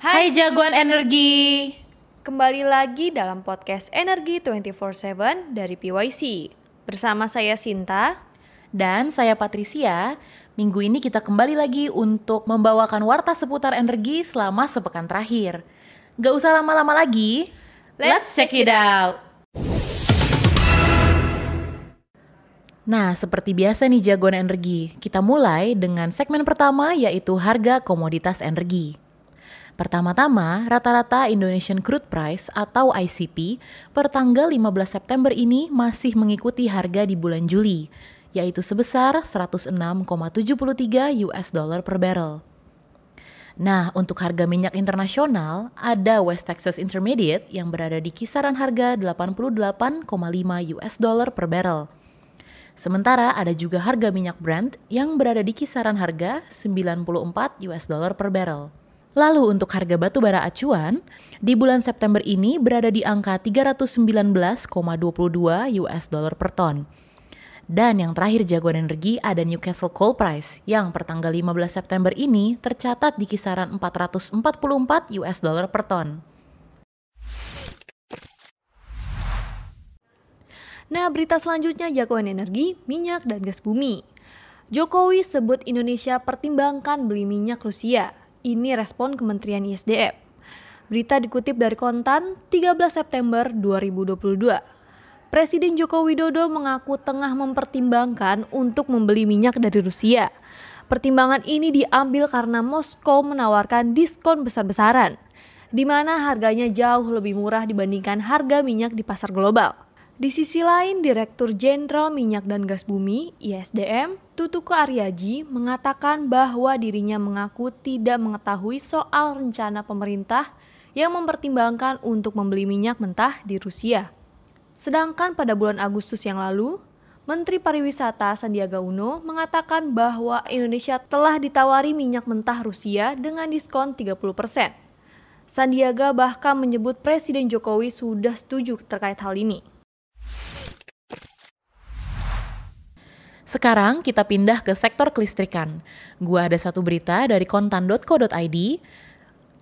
Hai jagoan energi. Kembali lagi dalam podcast Energi 24/7 dari PYC. Bersama saya Sinta dan saya Patricia. Minggu ini kita kembali lagi untuk membawakan warta seputar energi selama sepekan terakhir. Gak usah lama-lama lagi, let's check it out. Nah, seperti biasa nih jagoan energi, kita mulai dengan segmen pertama yaitu harga komoditas energi. Pertama-tama, rata-rata Indonesian Crude Price atau ICP per tanggal 15 September ini masih mengikuti harga di bulan Juli, yaitu sebesar 106,73 US dollar per barrel. Nah, untuk harga minyak internasional, ada West Texas Intermediate yang berada di kisaran harga 88,5 US dollar per barrel Sementara ada juga harga minyak Brent yang berada di kisaran harga 94 US dollar per barrel. Lalu untuk harga batu bara acuan, di bulan September ini berada di angka 319,22 US dollar per ton. Dan yang terakhir jagoan energi ada Newcastle Coal Price yang per tanggal 15 September ini tercatat di kisaran 444 US dollar per ton. Nah, berita selanjutnya jagoan energi, minyak, dan gas bumi. Jokowi sebut Indonesia pertimbangkan beli minyak Rusia. Ini respon Kementerian ISDM. Berita dikutip dari Kontan 13 September 2022. Presiden Joko Widodo mengaku tengah mempertimbangkan untuk membeli minyak dari Rusia. Pertimbangan ini diambil karena Moskow menawarkan diskon besar-besaran, di mana harganya jauh lebih murah dibandingkan harga minyak di pasar global. Di sisi lain, Direktur Jenderal Minyak dan Gas Bumi (ISDM) Tutuko Aryaji mengatakan bahwa dirinya mengaku tidak mengetahui soal rencana pemerintah yang mempertimbangkan untuk membeli minyak mentah di Rusia. Sedangkan pada bulan Agustus yang lalu, Menteri Pariwisata Sandiaga Uno mengatakan bahwa Indonesia telah ditawari minyak mentah Rusia dengan diskon 30%. Sandiaga bahkan menyebut Presiden Jokowi sudah setuju terkait hal ini. Sekarang kita pindah ke sektor kelistrikan. Gua ada satu berita dari kontan.co.id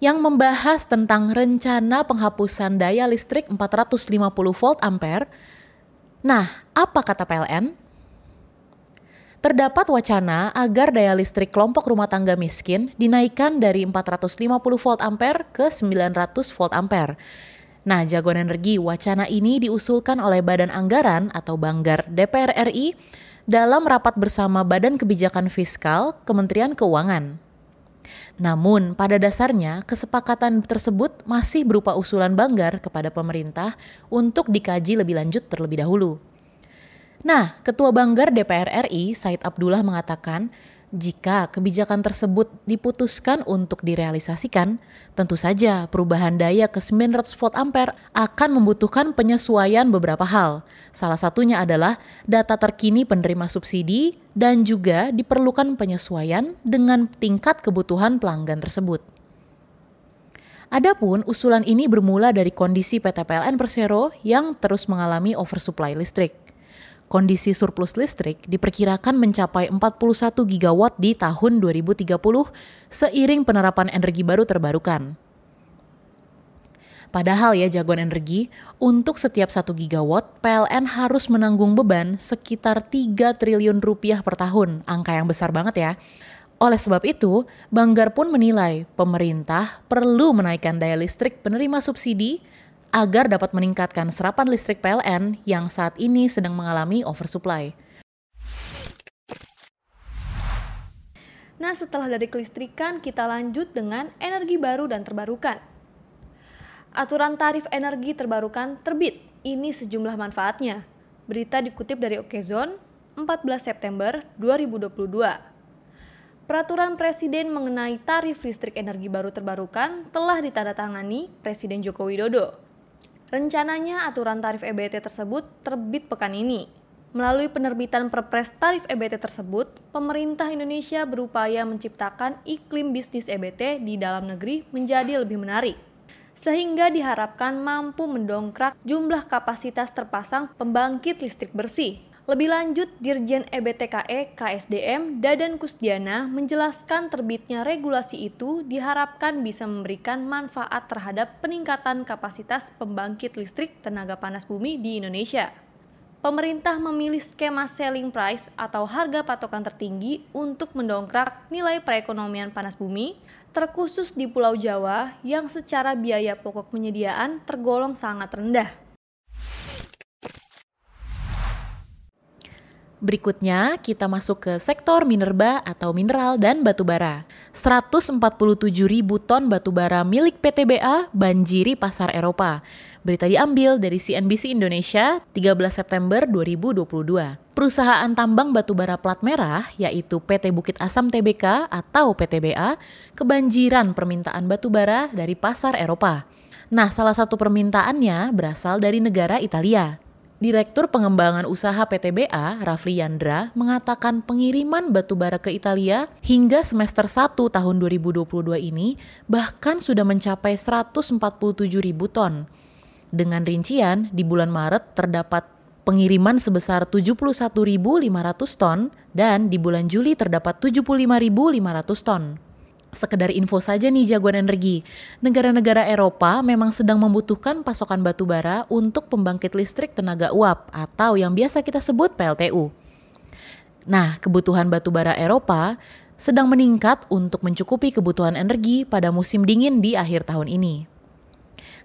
yang membahas tentang rencana penghapusan daya listrik 450 volt ampere. Nah, apa kata PLN? Terdapat wacana agar daya listrik kelompok rumah tangga miskin dinaikkan dari 450 volt ampere ke 900 volt ampere. Nah, jagoan energi wacana ini diusulkan oleh Badan Anggaran atau Banggar DPR RI dalam rapat bersama Badan Kebijakan Fiskal Kementerian Keuangan. Namun, pada dasarnya kesepakatan tersebut masih berupa usulan Banggar kepada pemerintah untuk dikaji lebih lanjut terlebih dahulu. Nah, Ketua Banggar DPR RI, Said Abdullah mengatakan, jika kebijakan tersebut diputuskan untuk direalisasikan, tentu saja perubahan daya ke 900 volt ampere akan membutuhkan penyesuaian beberapa hal. Salah satunya adalah data terkini penerima subsidi dan juga diperlukan penyesuaian dengan tingkat kebutuhan pelanggan tersebut. Adapun usulan ini bermula dari kondisi PT PLN Persero yang terus mengalami oversupply listrik kondisi surplus listrik diperkirakan mencapai 41 gigawatt di tahun 2030 seiring penerapan energi baru terbarukan. Padahal ya jagoan energi, untuk setiap 1 gigawatt, PLN harus menanggung beban sekitar 3 triliun rupiah per tahun, angka yang besar banget ya. Oleh sebab itu, Banggar pun menilai pemerintah perlu menaikkan daya listrik penerima subsidi agar dapat meningkatkan serapan listrik PLN yang saat ini sedang mengalami oversupply. Nah, setelah dari kelistrikan, kita lanjut dengan energi baru dan terbarukan. Aturan tarif energi terbarukan terbit. Ini sejumlah manfaatnya. Berita dikutip dari Okezon 14 September 2022. Peraturan Presiden mengenai tarif listrik energi baru terbarukan telah ditandatangani Presiden Joko Widodo Rencananya aturan tarif EBT tersebut terbit pekan ini. Melalui penerbitan Perpres tarif EBT tersebut, pemerintah Indonesia berupaya menciptakan iklim bisnis EBT di dalam negeri menjadi lebih menarik. Sehingga diharapkan mampu mendongkrak jumlah kapasitas terpasang pembangkit listrik bersih. Lebih lanjut, Dirjen EBTKE KSDM Dadan Kusdiana menjelaskan terbitnya regulasi itu diharapkan bisa memberikan manfaat terhadap peningkatan kapasitas pembangkit listrik tenaga panas bumi di Indonesia. Pemerintah memilih skema selling price atau harga patokan tertinggi untuk mendongkrak nilai perekonomian panas bumi, terkhusus di Pulau Jawa yang secara biaya pokok penyediaan tergolong sangat rendah. Berikutnya, kita masuk ke sektor minerba atau mineral dan batubara. 147 ribu ton batubara milik PTBA banjiri pasar Eropa. Berita diambil dari CNBC Indonesia 13 September 2022. Perusahaan tambang batubara plat merah, yaitu PT Bukit Asam Tbk atau PTBA, kebanjiran permintaan batubara dari pasar Eropa. Nah, salah satu permintaannya berasal dari negara Italia. Direktur Pengembangan Usaha PTBA, Rafli Yandra, mengatakan pengiriman batubara ke Italia hingga semester 1 tahun 2022 ini bahkan sudah mencapai 147 ribu ton. Dengan rincian, di bulan Maret terdapat pengiriman sebesar 71.500 ton dan di bulan Juli terdapat 75.500 ton. Sekedar info saja nih jagoan energi, negara-negara Eropa memang sedang membutuhkan pasokan batu bara untuk pembangkit listrik tenaga uap atau yang biasa kita sebut PLTU. Nah, kebutuhan batu bara Eropa sedang meningkat untuk mencukupi kebutuhan energi pada musim dingin di akhir tahun ini.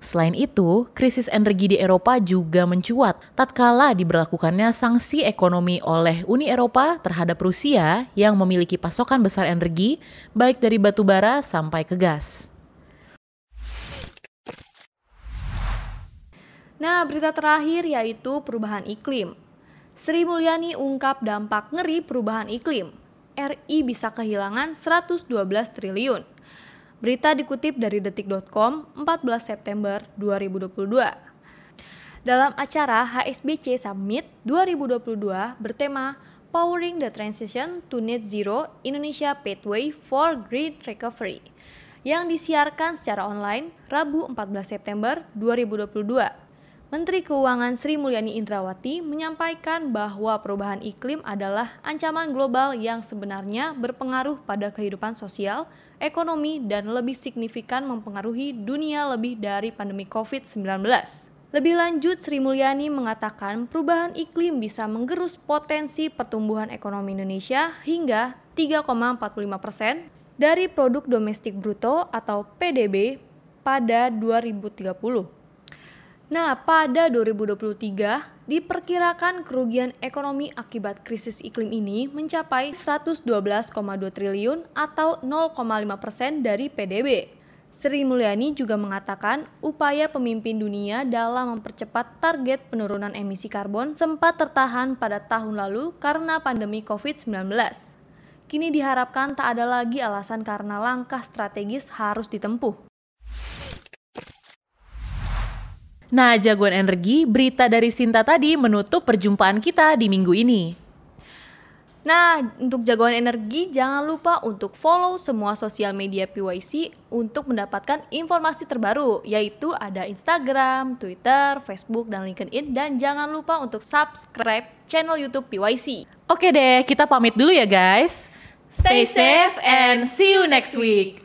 Selain itu, krisis energi di Eropa juga mencuat tatkala diberlakukannya sanksi ekonomi oleh Uni Eropa terhadap Rusia yang memiliki pasokan besar energi baik dari batu bara sampai ke gas. Nah, berita terakhir yaitu perubahan iklim. Sri Mulyani ungkap dampak ngeri perubahan iklim. RI bisa kehilangan 112 triliun. Berita dikutip dari detik.com 14 September 2022. Dalam acara HSBC Summit 2022 bertema Powering the Transition to Net Zero Indonesia Pathway for Green Recovery yang disiarkan secara online Rabu 14 September 2022. Menteri Keuangan Sri Mulyani Indrawati menyampaikan bahwa perubahan iklim adalah ancaman global yang sebenarnya berpengaruh pada kehidupan sosial, ekonomi, dan lebih signifikan mempengaruhi dunia lebih dari pandemi COVID-19. Lebih lanjut, Sri Mulyani mengatakan perubahan iklim bisa menggerus potensi pertumbuhan ekonomi Indonesia hingga 3,45 persen dari produk domestik bruto atau PDB pada 2030. Nah, pada 2023 diperkirakan kerugian ekonomi akibat krisis iklim ini mencapai 112,2 triliun atau 0,5 persen dari PDB. Sri Mulyani juga mengatakan upaya pemimpin dunia dalam mempercepat target penurunan emisi karbon sempat tertahan pada tahun lalu karena pandemi COVID-19. Kini diharapkan tak ada lagi alasan karena langkah strategis harus ditempuh. Nah, jagoan energi, berita dari Sinta tadi menutup perjumpaan kita di minggu ini. Nah, untuk jagoan energi, jangan lupa untuk follow semua sosial media PYC untuk mendapatkan informasi terbaru, yaitu ada Instagram, Twitter, Facebook, dan LinkedIn. Dan jangan lupa untuk subscribe channel YouTube PYC. Oke deh, kita pamit dulu ya guys. Stay safe and see you next week.